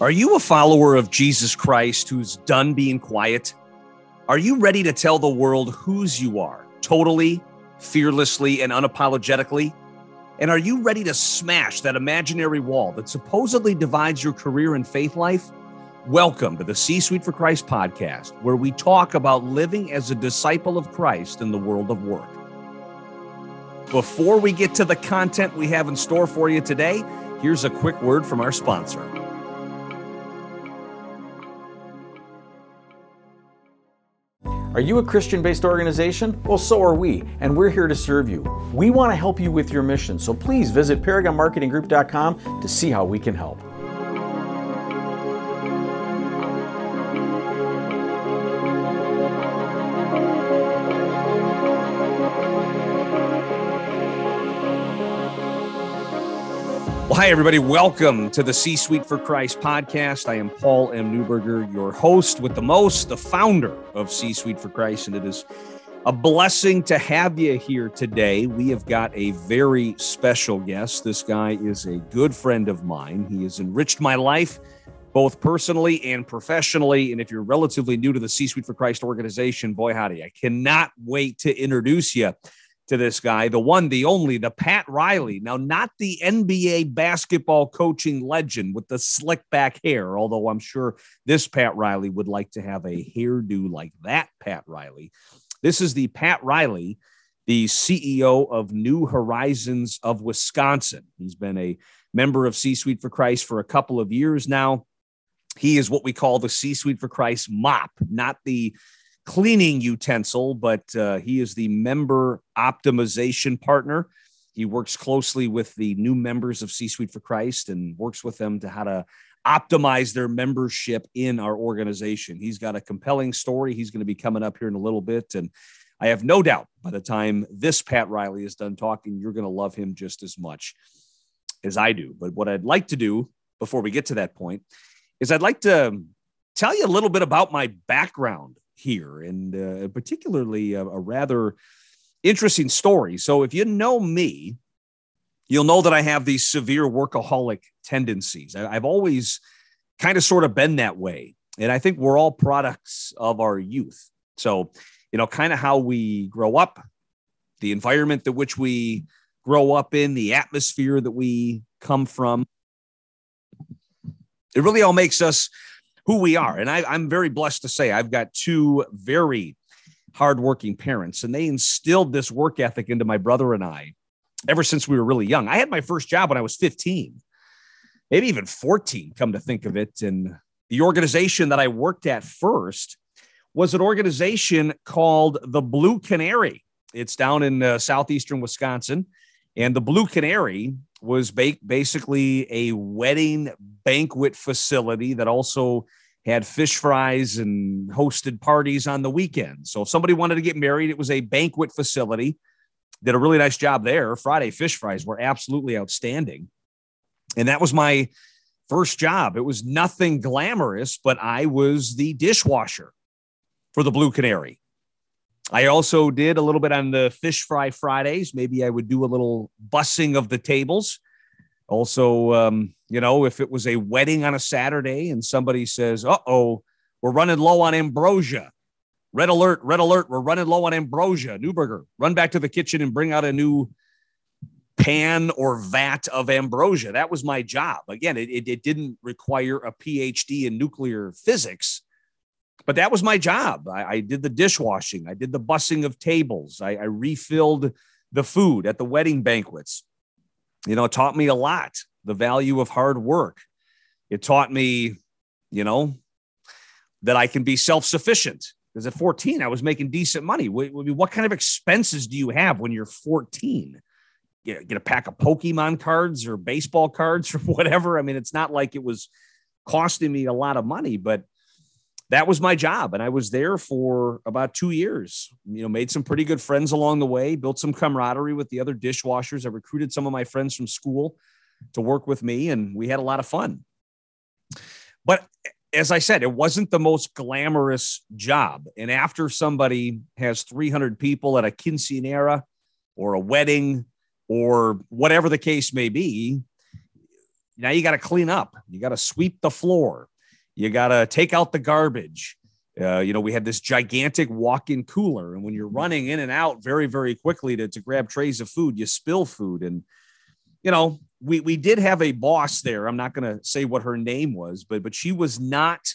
Are you a follower of Jesus Christ who's done being quiet? Are you ready to tell the world whose you are, totally, fearlessly, and unapologetically? And are you ready to smash that imaginary wall that supposedly divides your career and faith life? Welcome to the C Suite for Christ podcast, where we talk about living as a disciple of Christ in the world of work. Before we get to the content we have in store for you today, here's a quick word from our sponsor. Are you a Christian based organization? Well, so are we, and we're here to serve you. We want to help you with your mission, so please visit ParagonMarketingGroup.com to see how we can help. Hi, everybody. Welcome to the C Suite for Christ podcast. I am Paul M. Newberger, your host with the most, the founder of C Suite for Christ. And it is a blessing to have you here today. We have got a very special guest. This guy is a good friend of mine. He has enriched my life both personally and professionally. And if you're relatively new to the C Suite for Christ organization, boy, howdy, I cannot wait to introduce you to this guy, the one, the only, the Pat Riley. Now, not the NBA basketball coaching legend with the slick back hair, although I'm sure this Pat Riley would like to have a hairdo like that Pat Riley. This is the Pat Riley, the CEO of New Horizons of Wisconsin. He's been a member of C Suite for Christ for a couple of years now. He is what we call the C Suite for Christ mop, not the cleaning utensil, but uh, he is the member optimization partner. He works closely with the new members of C Suite for Christ and works with them to how to optimize their membership in our organization. He's got a compelling story. He's going to be coming up here in a little bit. And I have no doubt by the time this Pat Riley is done talking, you're going to love him just as much as I do. But what I'd like to do before we get to that point is I'd like to tell you a little bit about my background here, and uh, particularly a, a rather interesting story. So, if you know me, you'll know that I have these severe workaholic tendencies. I, I've always kind of sort of been that way. And I think we're all products of our youth. So, you know, kind of how we grow up, the environment that which we grow up in, the atmosphere that we come from. It really all makes us who we are. And I, am very blessed to say I've got two very hardworking parents, and they instilled this work ethic into my brother and I ever since we were really young. I had my first job when I was 15, maybe even 14, come to think of it. And the organization that I worked at first was an organization called the Blue Canary. It's down in uh, southeastern Wisconsin. And the Blue Canary was ba- basically a wedding banquet facility that also had fish fries and hosted parties on the weekend. So if somebody wanted to get married, it was a banquet facility. Did a really nice job there. Friday fish fries were absolutely outstanding. And that was my first job. It was nothing glamorous, but I was the dishwasher for the Blue Canary. I also did a little bit on the fish fry Fridays. Maybe I would do a little bussing of the tables. Also, um, you know, if it was a wedding on a Saturday and somebody says, uh oh, we're running low on ambrosia. Red alert, red alert, we're running low on ambrosia. Newberger, run back to the kitchen and bring out a new pan or vat of ambrosia. That was my job. Again, it, it, it didn't require a PhD in nuclear physics but that was my job. I, I, did the dishwashing, I did the bussing of tables, I, I, refilled the food at the wedding banquets. You know, it taught me a lot the value of hard work. It taught me, you know, that I can be self sufficient. Because at 14, I was making decent money. What, what kind of expenses do you have when you're 14? Get, get a pack of Pokemon cards or baseball cards or whatever. I mean, it's not like it was costing me a lot of money, but that was my job. And I was there for about two years, you know, made some pretty good friends along the way, built some camaraderie with the other dishwashers. I recruited some of my friends from school to work with me, and we had a lot of fun. But as I said, it wasn't the most glamorous job. And after somebody has 300 people at a quinceanera or a wedding or whatever the case may be, now you got to clean up, you got to sweep the floor, you got to take out the garbage. Uh, you know, we had this gigantic walk in cooler, and when you're running in and out very, very quickly to, to grab trays of food, you spill food. And, you know, we, we did have a boss there. I'm not going to say what her name was, but, but she was not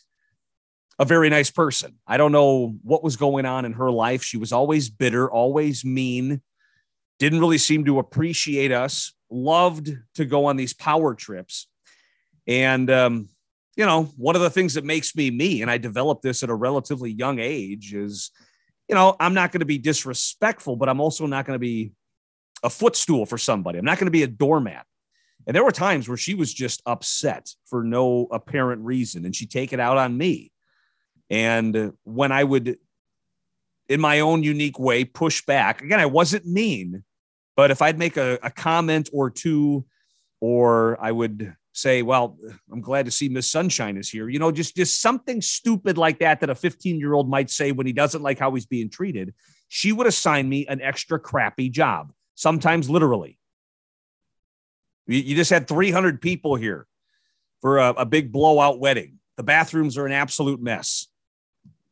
a very nice person. I don't know what was going on in her life. She was always bitter, always mean, didn't really seem to appreciate us, loved to go on these power trips. And, um, you know, one of the things that makes me me, and I developed this at a relatively young age, is, you know, I'm not going to be disrespectful, but I'm also not going to be a footstool for somebody. I'm not going to be a doormat. And there were times where she was just upset for no apparent reason, and she'd take it out on me. And when I would, in my own unique way, push back, again, I wasn't mean, but if I'd make a, a comment or two, or I would say, well, I'm glad to see Miss Sunshine is here. You know, just just something stupid like that that a 15 year old might say when he doesn't like how he's being treated. She would assign me an extra crappy job, sometimes literally. You, you just had 300 people here for a, a big blowout wedding. The bathrooms are an absolute mess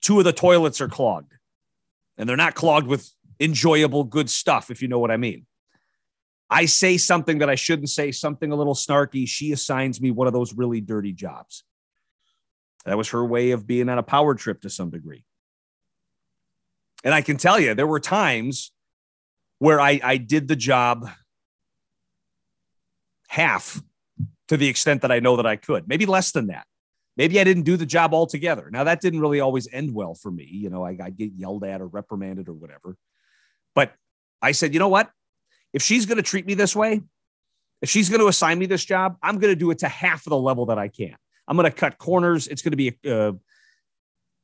two of the toilets are clogged and they're not clogged with enjoyable good stuff, if you know what I mean. I say something that I shouldn't say, something a little snarky. She assigns me one of those really dirty jobs. That was her way of being on a power trip to some degree. And I can tell you, there were times where I, I did the job half to the extent that I know that I could, maybe less than that. Maybe I didn't do the job altogether. Now, that didn't really always end well for me. You know, I, I get yelled at or reprimanded or whatever. But I said, you know what? If she's going to treat me this way, if she's going to assign me this job, I'm going to do it to half of the level that I can. I'm going to cut corners. It's going to be a, uh,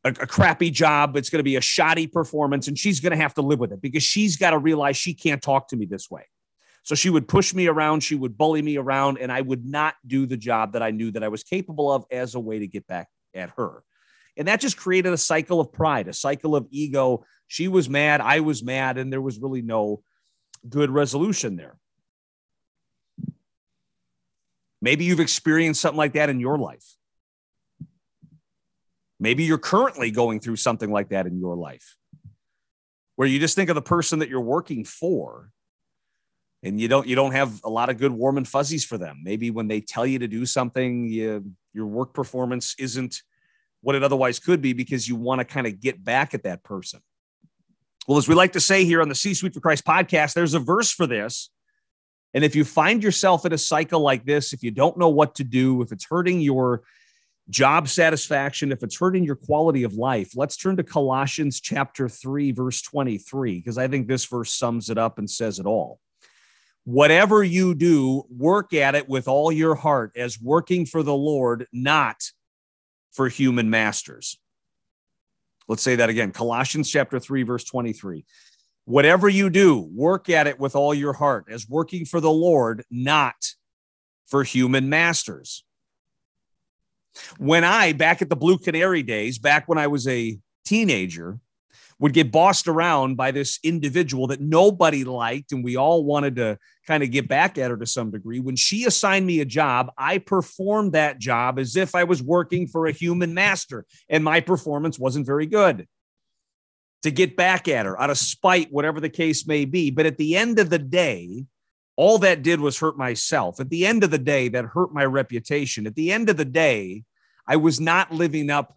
a, a, crappy job. It's going to be a shoddy performance, and she's going to have to live with it because she's got to realize she can't talk to me this way. So she would push me around, she would bully me around, and I would not do the job that I knew that I was capable of as a way to get back at her. And that just created a cycle of pride, a cycle of ego. She was mad, I was mad, and there was really no good resolution there. Maybe you've experienced something like that in your life. Maybe you're currently going through something like that in your life where you just think of the person that you're working for and you don't you don't have a lot of good warm and fuzzies for them. Maybe when they tell you to do something, you, your work performance isn't what it otherwise could be because you want to kind of get back at that person. Well, as we like to say here on the C Suite for Christ podcast, there's a verse for this. And if you find yourself in a cycle like this, if you don't know what to do, if it's hurting your job satisfaction, if it's hurting your quality of life, let's turn to Colossians chapter 3, verse 23, because I think this verse sums it up and says it all whatever you do, work at it with all your heart as working for the Lord, not for human masters. Let's say that again Colossians chapter 3, verse 23. Whatever you do, work at it with all your heart as working for the Lord, not for human masters. When I, back at the Blue Canary days, back when I was a teenager, would get bossed around by this individual that nobody liked and we all wanted to kind of get back at her to some degree. When she assigned me a job, I performed that job as if I was working for a human master, and my performance wasn't very good. To get back at her out of spite, whatever the case may be. But at the end of the day, all that did was hurt myself. At the end of the day, that hurt my reputation. At the end of the day, I was not living up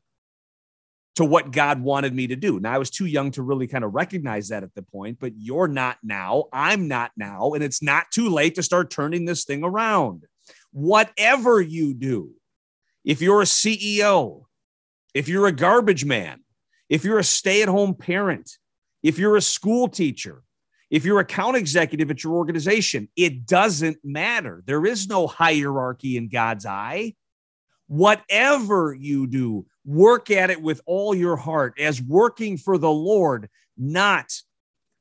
to what God wanted me to do. Now, I was too young to really kind of recognize that at the point, but you're not now. I'm not now. And it's not too late to start turning this thing around. Whatever you do, if you're a CEO, if you're a garbage man, if you're a stay at home parent, if you're a school teacher, if you're account executive at your organization, it doesn't matter. There is no hierarchy in God's eye. Whatever you do, work at it with all your heart as working for the Lord, not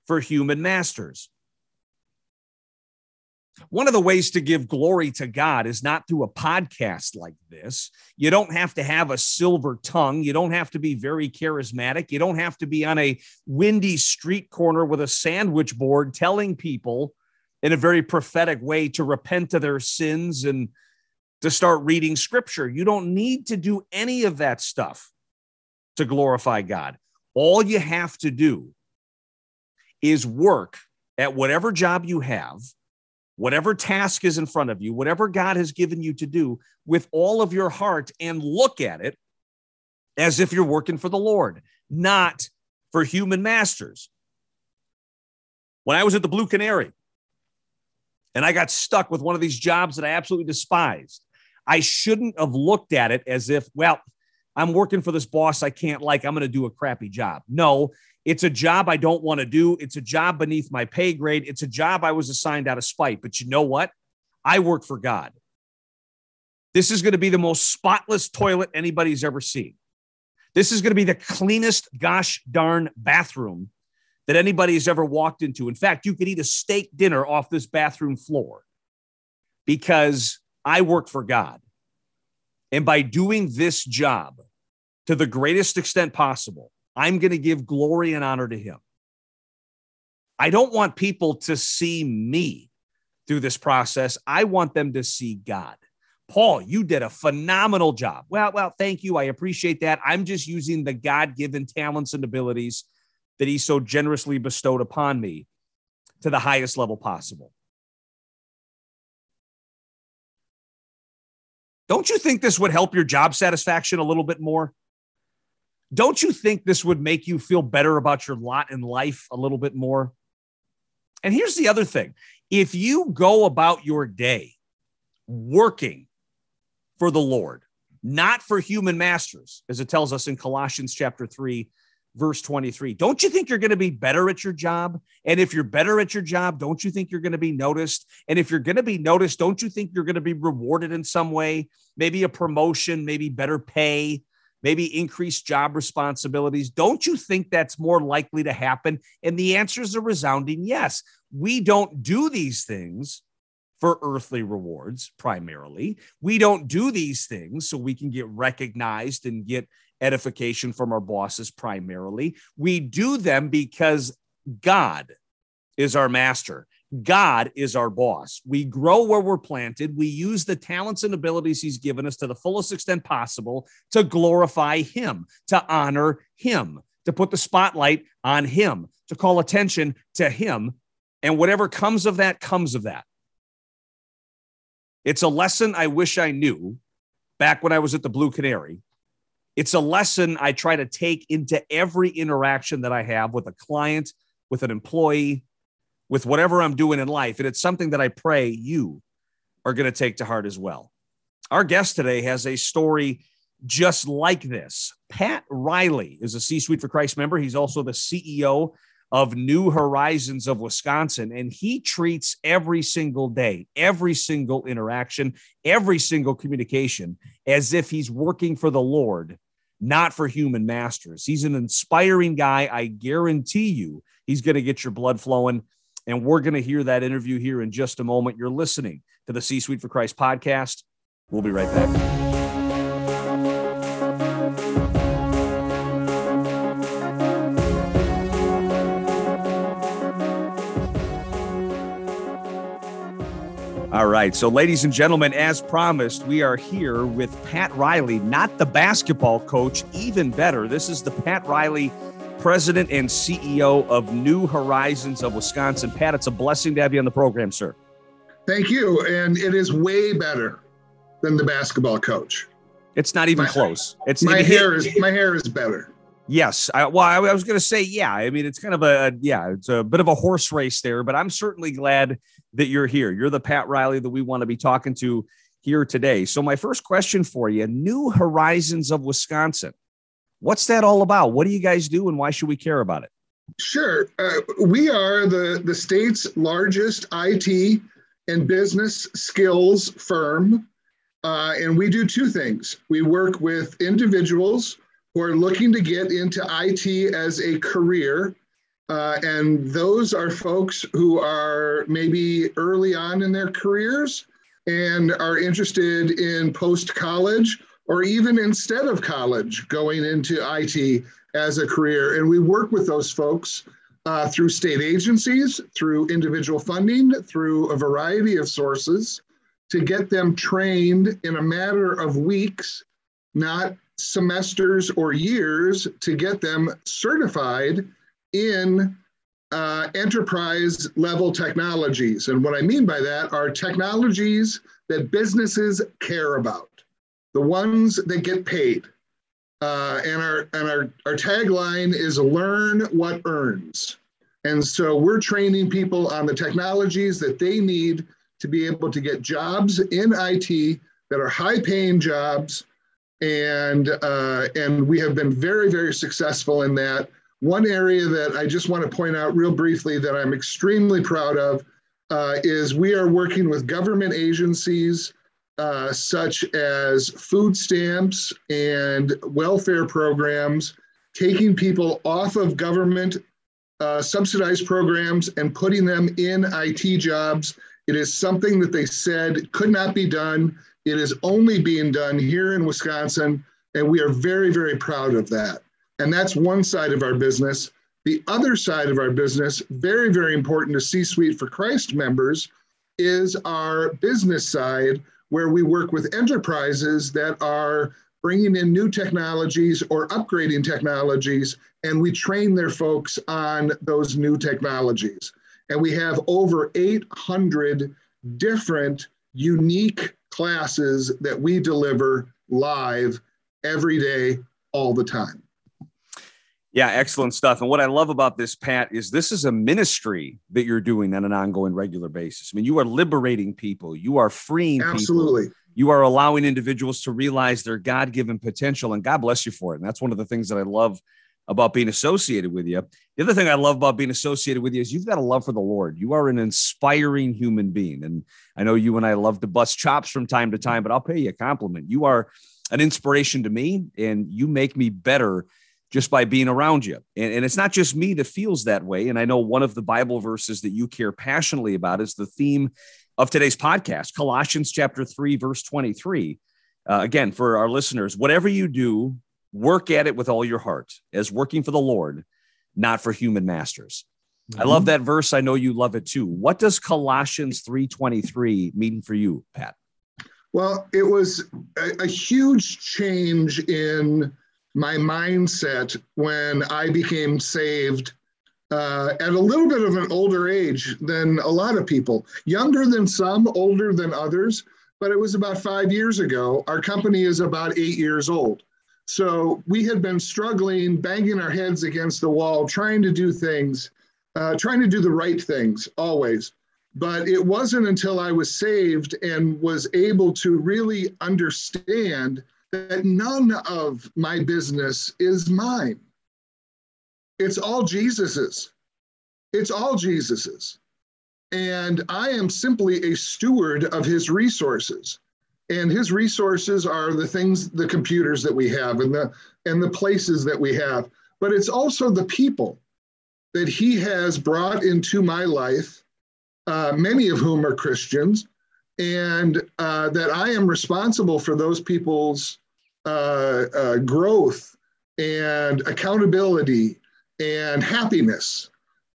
for human masters. One of the ways to give glory to God is not through a podcast like this. You don't have to have a silver tongue. You don't have to be very charismatic. You don't have to be on a windy street corner with a sandwich board telling people in a very prophetic way to repent of their sins and to start reading scripture. You don't need to do any of that stuff to glorify God. All you have to do is work at whatever job you have, whatever task is in front of you, whatever God has given you to do with all of your heart and look at it as if you're working for the Lord, not for human masters. When I was at the Blue Canary and I got stuck with one of these jobs that I absolutely despised, I shouldn't have looked at it as if, well, I'm working for this boss I can't like. I'm going to do a crappy job. No, it's a job I don't want to do. It's a job beneath my pay grade. It's a job I was assigned out of spite. But you know what? I work for God. This is going to be the most spotless toilet anybody's ever seen. This is going to be the cleanest gosh darn bathroom that anybody's ever walked into. In fact, you could eat a steak dinner off this bathroom floor because I work for God. And by doing this job to the greatest extent possible, I'm going to give glory and honor to Him. I don't want people to see me through this process. I want them to see God. Paul, you did a phenomenal job. Well, well, thank you. I appreciate that. I'm just using the God given talents and abilities that he so generously bestowed upon me to the highest level possible. Don't you think this would help your job satisfaction a little bit more? Don't you think this would make you feel better about your lot in life a little bit more? And here's the other thing if you go about your day working for the Lord, not for human masters, as it tells us in Colossians chapter 3, verse 23. Don't you think you're going to be better at your job? And if you're better at your job, don't you think you're going to be noticed? And if you're going to be noticed, don't you think you're going to be rewarded in some way? Maybe a promotion, maybe better pay, maybe increased job responsibilities. Don't you think that's more likely to happen? And the answer is a resounding yes. We don't do these things for earthly rewards primarily. We don't do these things so we can get recognized and get edification from our bosses primarily. We do them because God is our master. God is our boss. We grow where we're planted. We use the talents and abilities He's given us to the fullest extent possible to glorify Him, to honor Him, to put the spotlight on Him, to call attention to Him. And whatever comes of that, comes of that. It's a lesson I wish I knew back when I was at the Blue Canary. It's a lesson I try to take into every interaction that I have with a client, with an employee, with whatever I'm doing in life. And it's something that I pray you are going to take to heart as well. Our guest today has a story just like this. Pat Riley is a C Suite for Christ member. He's also the CEO of New Horizons of Wisconsin. And he treats every single day, every single interaction, every single communication as if he's working for the Lord, not for human masters. He's an inspiring guy. I guarantee you he's going to get your blood flowing. And we're going to hear that interview here in just a moment. You're listening to the C Suite for Christ podcast. We'll be right back. All right. So, ladies and gentlemen, as promised, we are here with Pat Riley, not the basketball coach, even better. This is the Pat Riley, president and CEO of New Horizons of Wisconsin. Pat, it's a blessing to have you on the program, sir. Thank you. And it is way better than the basketball coach. It's not even my, close. It's my hair is my hair is better. Yes. I, well, I, I was going to say, yeah. I mean, it's kind of a, yeah, it's a bit of a horse race there, but I'm certainly glad that you're here. You're the Pat Riley that we want to be talking to here today. So, my first question for you New Horizons of Wisconsin. What's that all about? What do you guys do and why should we care about it? Sure. Uh, we are the, the state's largest IT and business skills firm. Uh, and we do two things. We work with individuals who are looking to get into IT as a career. Uh, and those are folks who are maybe early on in their careers and are interested in post college or even instead of college going into IT as a career. And we work with those folks uh, through state agencies, through individual funding, through a variety of sources. to get them trained in a matter of weeks, not semesters or years, to get them certified in uh, enterprise level technologies. And what I mean by that are technologies that businesses care about, the ones that get paid. Uh, and our and our, our tagline is learn what earns. And so we're training people on the technologies that they need to be able to get jobs in IT that are high paying jobs. And, uh, and we have been very, very successful in that. One area that I just want to point out real briefly that I'm extremely proud of uh, is we are working with government agencies uh, such as food stamps and welfare programs, taking people off of government uh, subsidized programs and putting them in IT jobs. It is something that they said could not be done. It is only being done here in Wisconsin, and we are very, very proud of that. And that's one side of our business. The other side of our business, very, very important to C Suite for Christ members, is our business side, where we work with enterprises that are bringing in new technologies or upgrading technologies, and we train their folks on those new technologies. And we have over 800 different unique classes that we deliver live every day, all the time. Yeah, excellent stuff. And what I love about this, Pat, is this is a ministry that you're doing on an ongoing, regular basis. I mean, you are liberating people, you are freeing Absolutely. people. You are allowing individuals to realize their God given potential, and God bless you for it. And that's one of the things that I love about being associated with you. The other thing I love about being associated with you is you've got a love for the Lord. You are an inspiring human being. And I know you and I love to bust chops from time to time, but I'll pay you a compliment. You are an inspiration to me, and you make me better just by being around you. And, and, it's not just me that feels that way. And I know one of the Bible verses that you care passionately about is the theme of today's podcast, Colossians chapter 3, verse 23. Uh, again, for our listeners, whatever you do, work at it with all your heart as working for the Lord, not for human masters. Mm-hmm. I love that verse. I know you love it too. What does Colossians 3:23 mean for you, Pat? Well, it was a, a huge change in my mindset when I became saved uh, at a little bit of an older age than a lot of people, younger than some, older than others. But it was about five years ago. Our company is about eight years old. So we had been struggling, banging our heads against the wall, trying to do things, uh, trying to do the right things always. But it wasn't until I was saved and was able to really understand that none of my business is mine. It's all Jesus's. It's all Jesus's. And I am simply a steward of his resources. And his resources are the things, the computers that we have and the and the places that we have. But it's also the people that he has brought into my life, uh, many of whom are Christians, and uh, that I am responsible for those people's uh, uh, growth and accountability and happiness.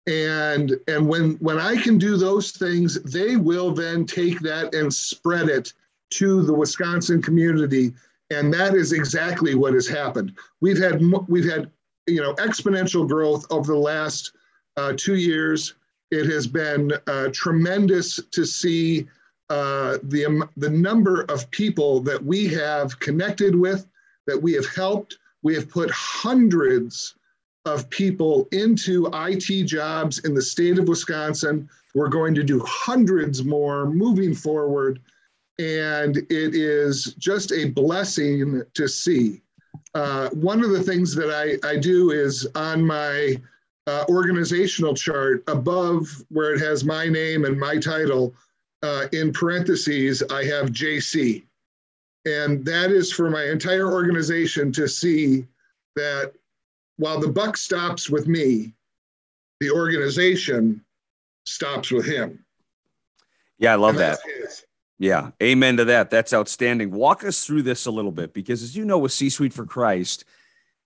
And, and when, when I can do those things, they will then take that and spread it to the Wisconsin community. And that is exactly what has happened. We've had, we've had you know, exponential growth over the last uh, two years. It has been uh, tremendous to see uh, the, um, the number of people that we have connected with, that we have helped. We have put hundreds of people into IT jobs in the state of Wisconsin. We're going to do hundreds more moving forward. And it is just a blessing to see. Uh, one of the things that I, I do is on my uh, organizational chart above where it has my name and my title, uh, in parentheses, I have JC. And that is for my entire organization to see that while the buck stops with me, the organization stops with him. Yeah, I love that. Yeah, amen to that. That's outstanding. Walk us through this a little bit because, as you know, with C Suite for Christ,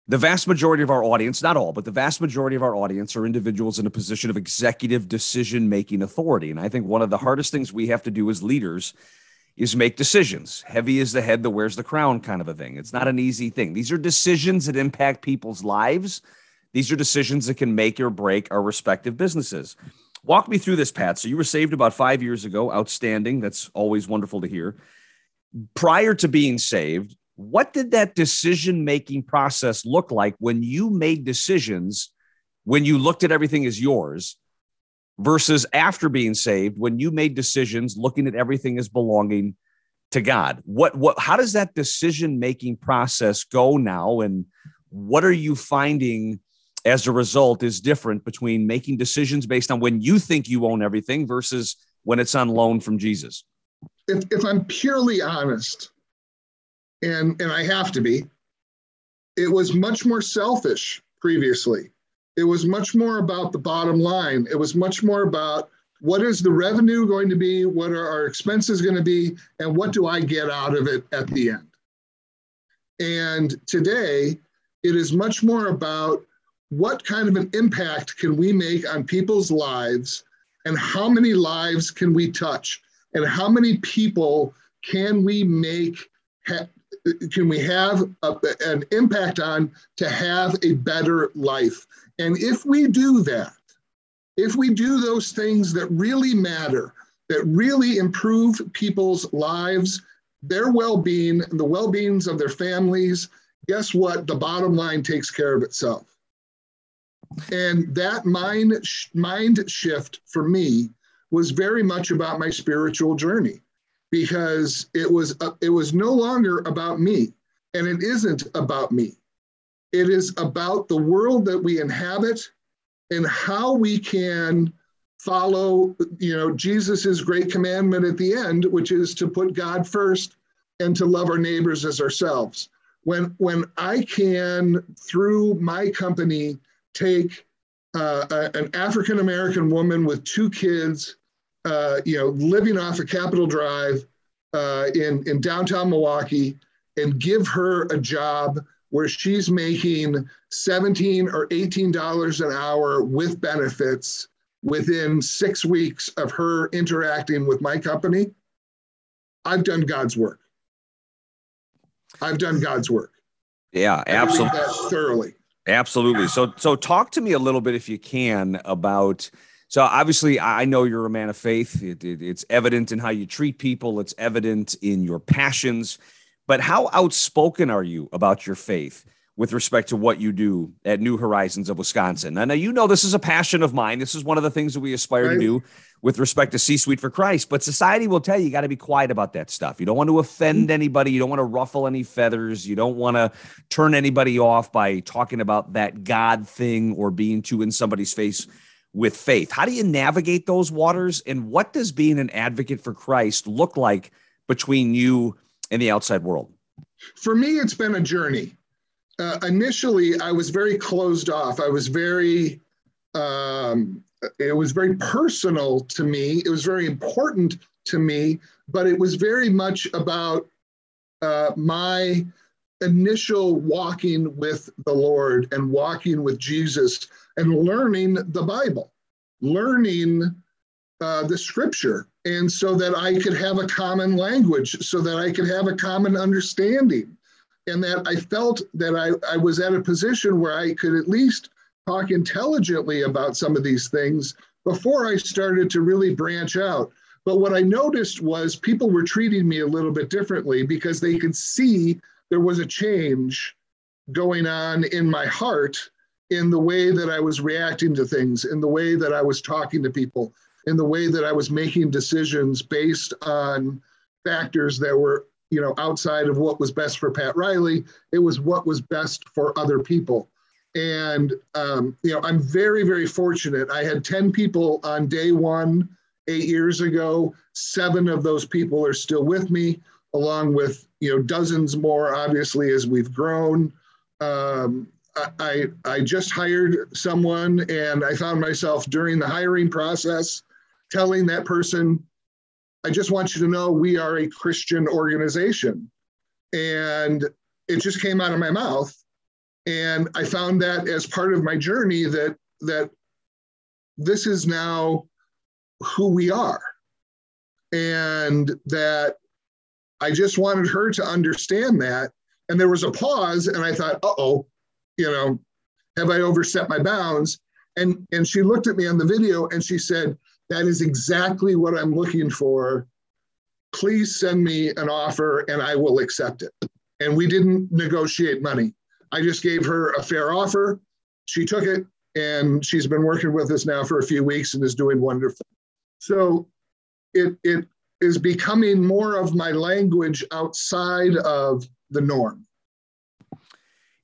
the vast majority of our audience, not all, but the vast majority of our audience are individuals in a position of executive decision making authority. And I think one of the hardest things we have to do as leaders is make decisions. Heavy is the head that wears the crown, kind of a thing. It's not an easy thing. These are decisions that impact people's lives. These are decisions that can make or break our respective businesses. Walk me through this, Pat. So you were saved about five years ago. Outstanding. That's always wonderful to hear. Prior to being saved, what did that decision making process look like when you made decisions, when you looked at everything as yours? versus after being saved when you made decisions looking at everything as belonging to God. What what how does that decision making process go now and what are you finding as a result is different between making decisions based on when you think you own everything versus when it's on loan from Jesus? If if I'm purely honest and and I have to be it was much more selfish previously it was much more about the bottom line. It was much more about what is the revenue going to be, what are our expenses going to be, and what do I get out of it at the end. And today, it is much more about what kind of an impact can we make on people's lives and how many lives can we touch and how many people can we make ha- can we have a, an impact on to have a better life and if we do that, if we do those things that really matter, that really improve people's lives, their well being, the well beings of their families, guess what? The bottom line takes care of itself. And that mind, mind shift for me was very much about my spiritual journey because it was, uh, it was no longer about me and it isn't about me. It is about the world that we inhabit and how we can follow, you know, Jesus's great commandment at the end, which is to put God first and to love our neighbors as ourselves. When when I can through my company take uh, a, an African American woman with two kids, uh, you know, living off a of Capitol Drive uh, in in downtown Milwaukee, and give her a job where she's making 17 or 18 dollars an hour with benefits within six weeks of her interacting with my company i've done god's work. I've done god's work. Yeah absolutely thoroughly absolutely. So so talk to me a little bit if you can about so obviously i know you're a man of faith. It, it, it's evident in how you treat people. It's evident in your passions. But how outspoken are you about your faith with respect to what you do at New Horizons of Wisconsin? And you know this is a passion of mine. This is one of the things that we aspire right. to do with respect to C Suite for Christ. But society will tell you you got to be quiet about that stuff. You don't want to offend mm-hmm. anybody. You don't want to ruffle any feathers. You don't want to turn anybody off by talking about that God thing or being too in somebody's face with faith. How do you navigate those waters? And what does being an advocate for Christ look like between you and the outside world? For me, it's been a journey. Uh, initially, I was very closed off. I was very, um, it was very personal to me. It was very important to me, but it was very much about uh, my initial walking with the Lord and walking with Jesus and learning the Bible, learning uh, the scripture and so that I could have a common language, so that I could have a common understanding, and that I felt that I, I was at a position where I could at least talk intelligently about some of these things before I started to really branch out. But what I noticed was people were treating me a little bit differently because they could see there was a change going on in my heart in the way that I was reacting to things, in the way that I was talking to people, in the way that I was making decisions based on factors that were, you know, outside of what was best for Pat Riley. It was what was best for other people. And, um, you know, I'm very, very fortunate. I had 10 people on day one eight years ago. Seven of those people are still with me, along with, you know, dozens more, obviously, as we've grown. Um, I, I just hired someone and I found myself during the hiring process telling that person, I just want you to know we are a Christian organization. And it just came out of my mouth. And I found that as part of my journey that that this is now who we are. And that I just wanted her to understand that. And there was a pause, and I thought, uh oh, you know, have I overstepped my bounds? And and she looked at me on the video and she said, That is exactly what I'm looking for. Please send me an offer and I will accept it. And we didn't negotiate money. I just gave her a fair offer. She took it and she's been working with us now for a few weeks and is doing wonderful. So it it is becoming more of my language outside of the norm.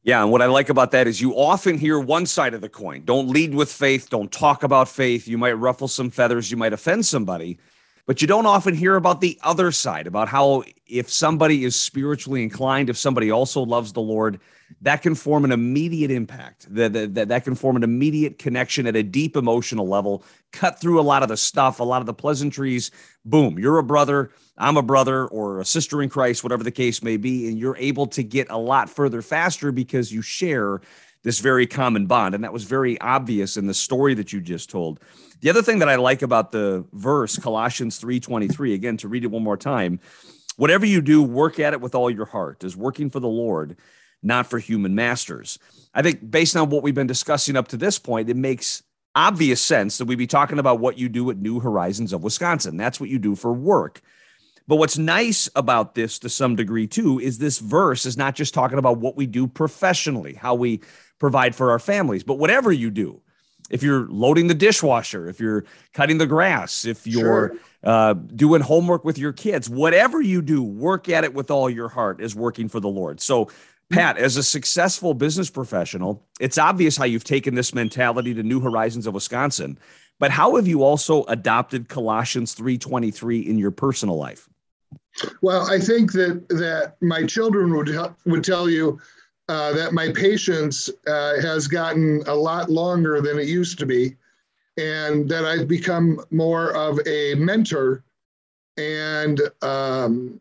Yeah, and what I like about that is you often hear one side of the coin. Don't lead with faith, don't talk about faith. You might ruffle some feathers, you might offend somebody, but you don't often hear about the other side, about how if somebody is spiritually inclined, if somebody also loves the Lord, that can form an immediate impact. That, that, that can form an immediate connection at a deep emotional level, cut through a lot of the stuff, a lot of the pleasantries. Boom, you're a brother, I'm a brother, or a sister in Christ, whatever the case may be. And you're able to get a lot further faster because you share this very common bond. And that was very obvious in the story that you just told. The other thing that I like about the verse, Colossians 3:23, again, to read it one more time, whatever you do, work at it with all your heart, is working for the Lord not for human masters. I think based on what we've been discussing up to this point, it makes obvious sense that we'd be talking about what you do at New Horizons of Wisconsin. That's what you do for work. But what's nice about this to some degree too is this verse is not just talking about what we do professionally, how we provide for our families, but whatever you do. If you're loading the dishwasher, if you're cutting the grass, if you're sure. uh, doing homework with your kids, whatever you do, work at it with all your heart is working for the Lord. So Pat, as a successful business professional, it's obvious how you've taken this mentality to New Horizons of Wisconsin. But how have you also adopted Colossians 3:23 in your personal life? Well, I think that that my children would would tell you uh, that my patience uh, has gotten a lot longer than it used to be, and that I've become more of a mentor and um,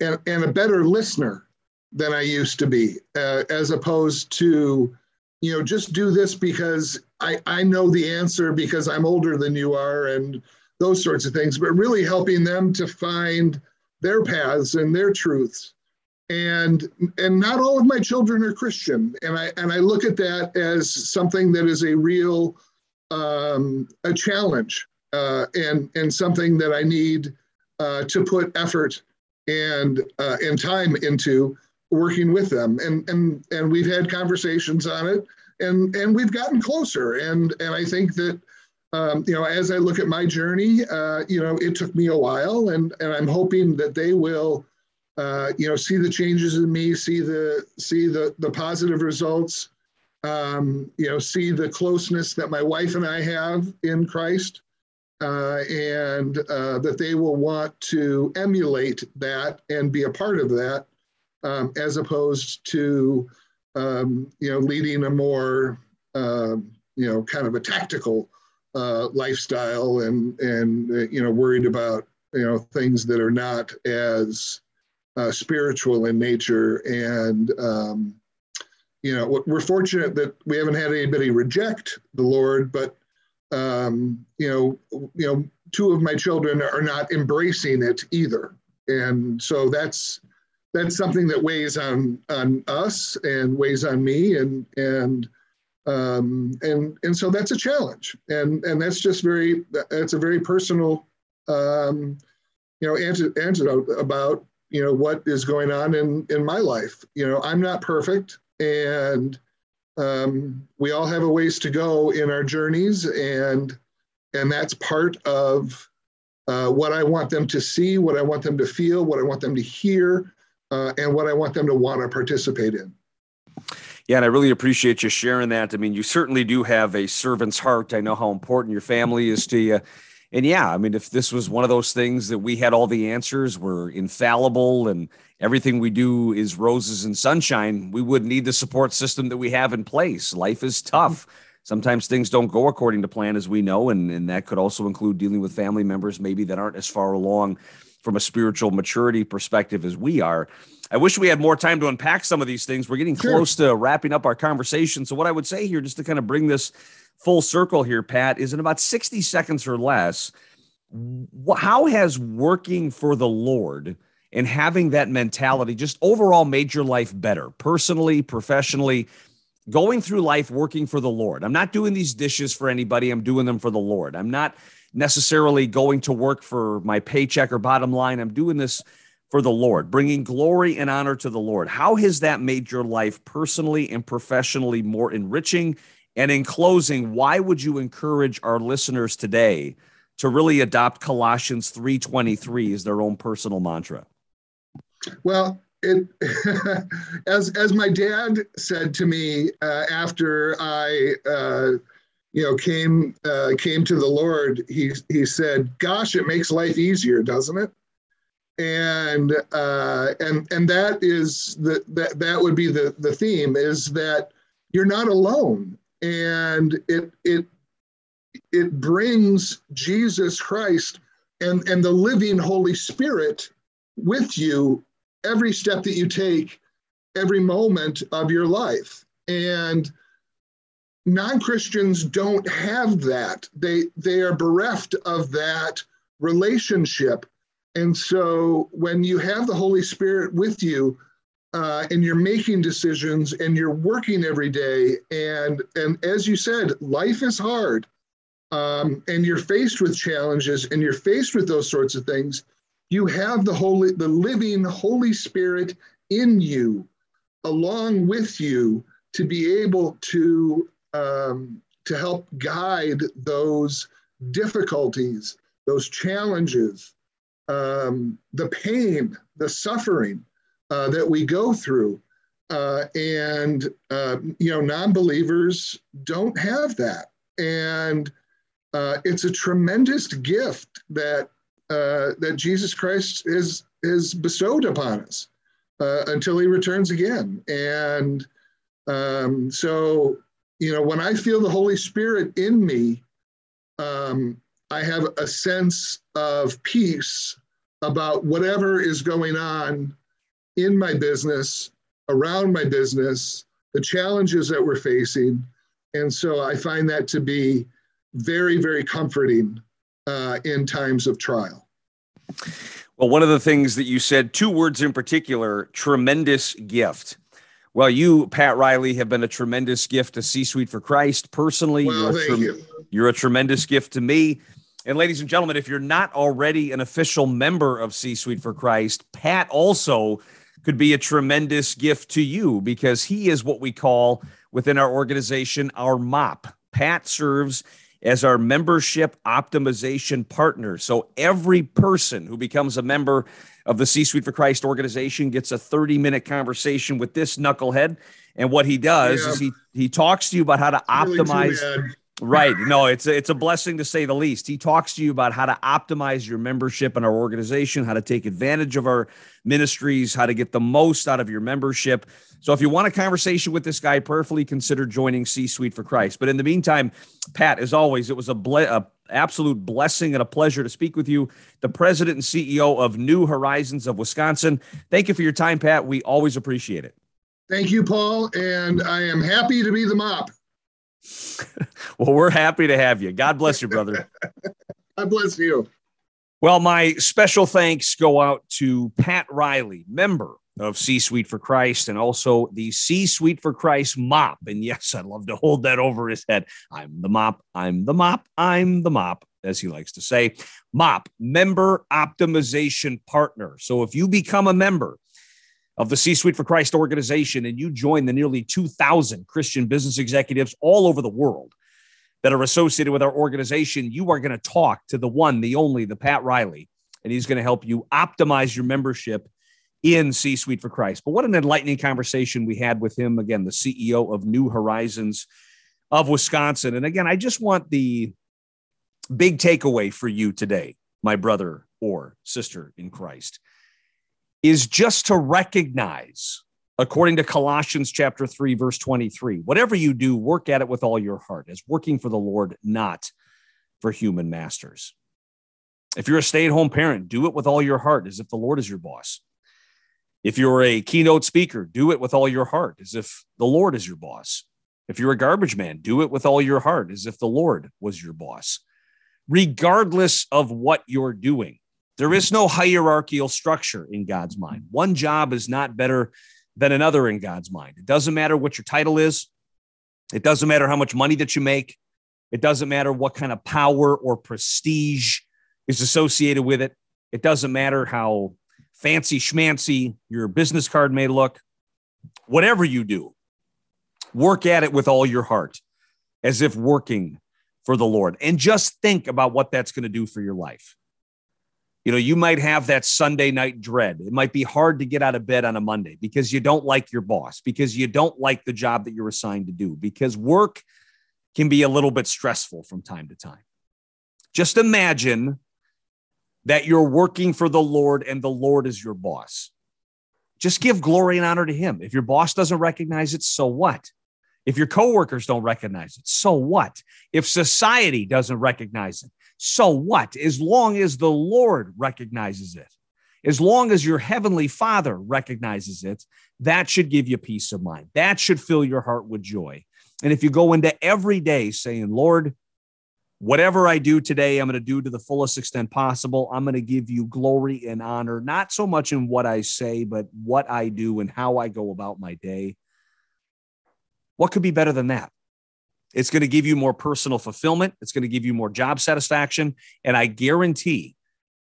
and, and a better listener than I used to be, uh, as opposed to, you know, just do this because I, I know the answer because I'm older than you are and those sorts of things, but really helping them to find their paths and their truths. And and not all of my children are Christian, and I and I look at that as something that is a real um, a challenge uh, and and something that I need uh, to put effort and uh, and time into working with them. And and and we've had conversations on it and and we've gotten closer. And and i think that um, you know as i look at my journey uh, you know it took me a while and and i'm hoping that they will uh, you know see the changes in me see the see the the positive results um, you know see the closeness that my wife and i have in christ uh, and uh, that they will want to emulate that and be a part of that um, as opposed to um, you know leading a more uh, you know kind of a tactical uh, lifestyle and and uh, you know worried about you know things that are not as uh, spiritual in nature. And um, you know we're fortunate that we haven't had anybody reject the Lord, but um, you know you know two of my children are not embracing it either, and so that's that's something that weighs on on us and weighs on me and and um, and and so that's a challenge. And and that's just very that's a very personal um, you know antidote about you know what is going on in in my life you know i'm not perfect and um, we all have a ways to go in our journeys and and that's part of uh, what i want them to see what i want them to feel what i want them to hear uh, and what I want them to want to participate in. Yeah, and I really appreciate you sharing that. I mean, you certainly do have a servant's heart. I know how important your family is to you. And yeah, I mean, if this was one of those things that we had all the answers, we're infallible, and everything we do is roses and sunshine, we wouldn't need the support system that we have in place. Life is mm-hmm. tough. Sometimes things don't go according to plan, as we know, and, and that could also include dealing with family members maybe that aren't as far along from a spiritual maturity perspective as we are. I wish we had more time to unpack some of these things. We're getting sure. close to wrapping up our conversation. So, what I would say here, just to kind of bring this full circle here, Pat, is in about 60 seconds or less, how has working for the Lord and having that mentality just overall made your life better, personally, professionally, going through life working for the Lord. I'm not doing these dishes for anybody, I'm doing them for the Lord. I'm not necessarily going to work for my paycheck or bottom line. I'm doing this for the Lord, bringing glory and honor to the Lord. How has that made your life personally and professionally more enriching? And in closing, why would you encourage our listeners today to really adopt Colossians 3:23 as their own personal mantra? Well, it, as as my dad said to me uh, after I uh, you know came uh, came to the Lord, he he said, "Gosh, it makes life easier, doesn't it?" And uh, and and that is the that that would be the the theme is that you're not alone, and it it it brings Jesus Christ and and the living Holy Spirit with you every step that you take, every moment of your life, and non-christians don't have that. They they are bereft of that relationship and so when you have the Holy Spirit with you, uh, and you're making decisions and you're working every day, and and as you said, life is hard, um, and you're faced with challenges, and you're faced with those sorts of things. You have the holy, the living Holy Spirit in you, along with you, to be able to um, to help guide those difficulties, those challenges, um, the pain, the suffering uh, that we go through. Uh, and, uh, you know, non believers don't have that. And uh, it's a tremendous gift that, uh, that Jesus Christ is, is bestowed upon us uh, until he returns again. And um, so, you know, when I feel the Holy Spirit in me, um, I have a sense of peace about whatever is going on in my business, around my business, the challenges that we're facing. And so I find that to be very, very comforting uh, in times of trial. Well, one of the things that you said, two words in particular tremendous gift. Well, you, Pat Riley, have been a tremendous gift to C Suite for Christ. Personally, well, you're, a tre- you. you're a tremendous gift to me. And ladies and gentlemen, if you're not already an official member of C Suite for Christ, Pat also could be a tremendous gift to you because he is what we call within our organization our MOP. Pat serves as our membership optimization partner. So every person who becomes a member of the C Suite for Christ organization gets a 30 minute conversation with this knucklehead. And what he does yeah. is he he talks to you about how to optimize. Really Right. No, it's a, it's a blessing to say the least. He talks to you about how to optimize your membership in our organization, how to take advantage of our ministries, how to get the most out of your membership. So if you want a conversation with this guy, prayerfully consider joining C Suite for Christ. But in the meantime, Pat, as always, it was a, ble- a absolute blessing and a pleasure to speak with you, the president and CEO of New Horizons of Wisconsin. Thank you for your time, Pat. We always appreciate it. Thank you, Paul, and I am happy to be the mop. well, we're happy to have you. God bless you, brother. God bless you. Well, my special thanks go out to Pat Riley, member of C Suite for Christ, and also the C Suite for Christ mop. And yes, I'd love to hold that over his head. I'm the mop. I'm the mop. I'm the mop, as he likes to say. Mop, member optimization partner. So if you become a member, of the C Suite for Christ organization and you join the nearly 2,000 Christian business executives all over the world that are associated with our organization, you are going to talk to the one, the only, the Pat Riley, and he's going to help you optimize your membership in C Suite for Christ. But what an enlightening conversation we had with him, again, the CEO of New Horizons of Wisconsin. And again, I just want the big takeaway for you today, my brother or sister in Christ is just to recognize, according to Colossians chapter 3, verse 23, whatever you do, work at it with all your heart, as working for the Lord, not for human masters. If you're a stay at home parent, do it with all your heart, as if the Lord is your boss. If you're a keynote speaker, do it with all your heart, as if the Lord is your boss. If you're a garbage man, do it with all your heart, as if the Lord was your boss. Regardless of what you're doing, There is no hierarchical structure in God's mind. One job is not better than another in God's mind. It doesn't matter what your title is, it doesn't matter how much money that you make, it doesn't matter what kind of power or prestige is associated with it. It doesn't matter how fancy schmancy your business card may look. Whatever you do, work at it with all your heart as if working for the Lord. And just think about what that's going to do for your life. You know, you might have that Sunday night dread. It might be hard to get out of bed on a Monday because you don't like your boss, because you don't like the job that you're assigned to do, because work can be a little bit stressful from time to time. Just imagine that you're working for the Lord and the Lord is your boss. Just give glory and honor to him. If your boss doesn't recognize it, so what? If your coworkers don't recognize it, so what? If society doesn't recognize it, so what? As long as the Lord recognizes it, as long as your heavenly Father recognizes it, that should give you peace of mind. That should fill your heart with joy. And if you go into every day saying, Lord, whatever I do today, I'm going to do to the fullest extent possible. I'm going to give you glory and honor, not so much in what I say, but what I do and how I go about my day. What could be better than that? It's going to give you more personal fulfillment. It's going to give you more job satisfaction. And I guarantee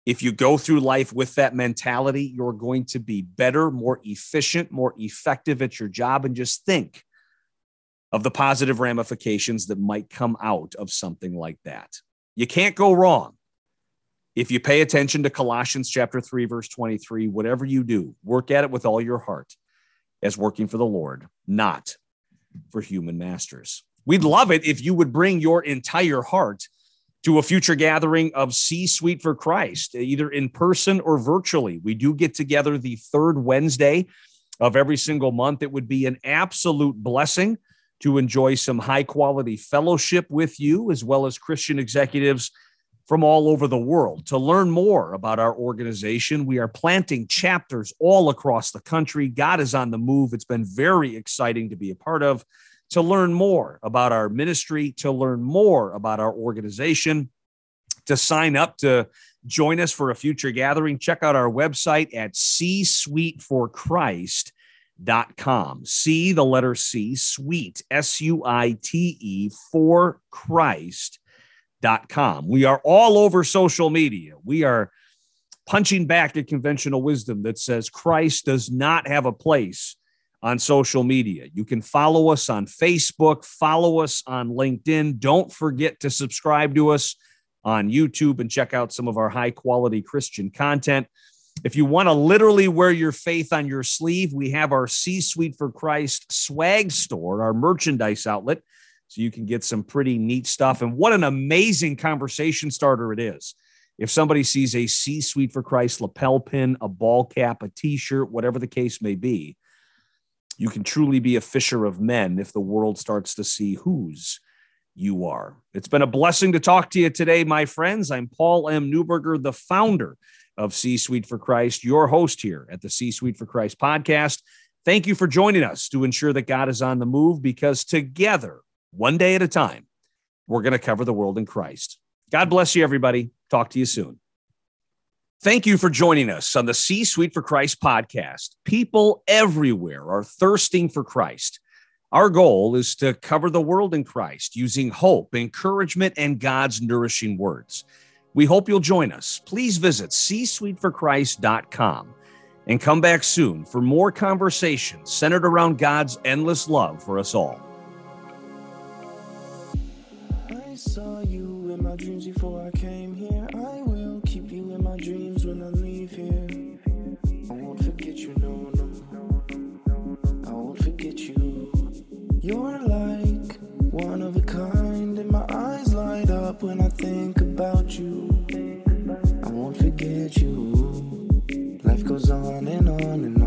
if you go through life with that mentality, you're going to be better, more efficient, more effective at your job. And just think of the positive ramifications that might come out of something like that. You can't go wrong. If you pay attention to Colossians chapter 3 verse 23, whatever you do, work at it with all your heart as working for the Lord, not for human masters. We'd love it if you would bring your entire heart to a future gathering of C Suite for Christ, either in person or virtually. We do get together the third Wednesday of every single month. It would be an absolute blessing to enjoy some high quality fellowship with you, as well as Christian executives from all over the world. To learn more about our organization, we are planting chapters all across the country. God is on the move. It's been very exciting to be a part of to learn more about our ministry, to learn more about our organization, to sign up to join us for a future gathering, check out our website at C Suite for Christ. Dot com. C, the letter C, suite, S U I T E, for Christ.com. We are all over social media. We are punching back at conventional wisdom that says Christ does not have a place on social media. You can follow us on Facebook, follow us on LinkedIn. Don't forget to subscribe to us on YouTube and check out some of our high quality Christian content. If you want to literally wear your faith on your sleeve, we have our C Suite for Christ swag store, our merchandise outlet. So you can get some pretty neat stuff. And what an amazing conversation starter it is. If somebody sees a C Suite for Christ lapel pin, a ball cap, a t shirt, whatever the case may be, you can truly be a fisher of men if the world starts to see whose you are. It's been a blessing to talk to you today, my friends. I'm Paul M. Neuberger, the founder of C Suite for Christ, your host here at the C Suite for Christ podcast. Thank you for joining us to ensure that God is on the move because together, one day at a time, we're going to cover the world in Christ. God bless you, everybody. Talk to you soon. Thank you for joining us on the C Suite for Christ podcast. People everywhere are thirsting for Christ. Our goal is to cover the world in Christ using hope, encouragement, and God's nourishing words. We hope you'll join us. Please visit csuiteforchrist.com and come back soon for more conversations centered around God's endless love for us all. I saw you in my dreams before I came when I think about you. I won't forget you. Life goes on and on and on.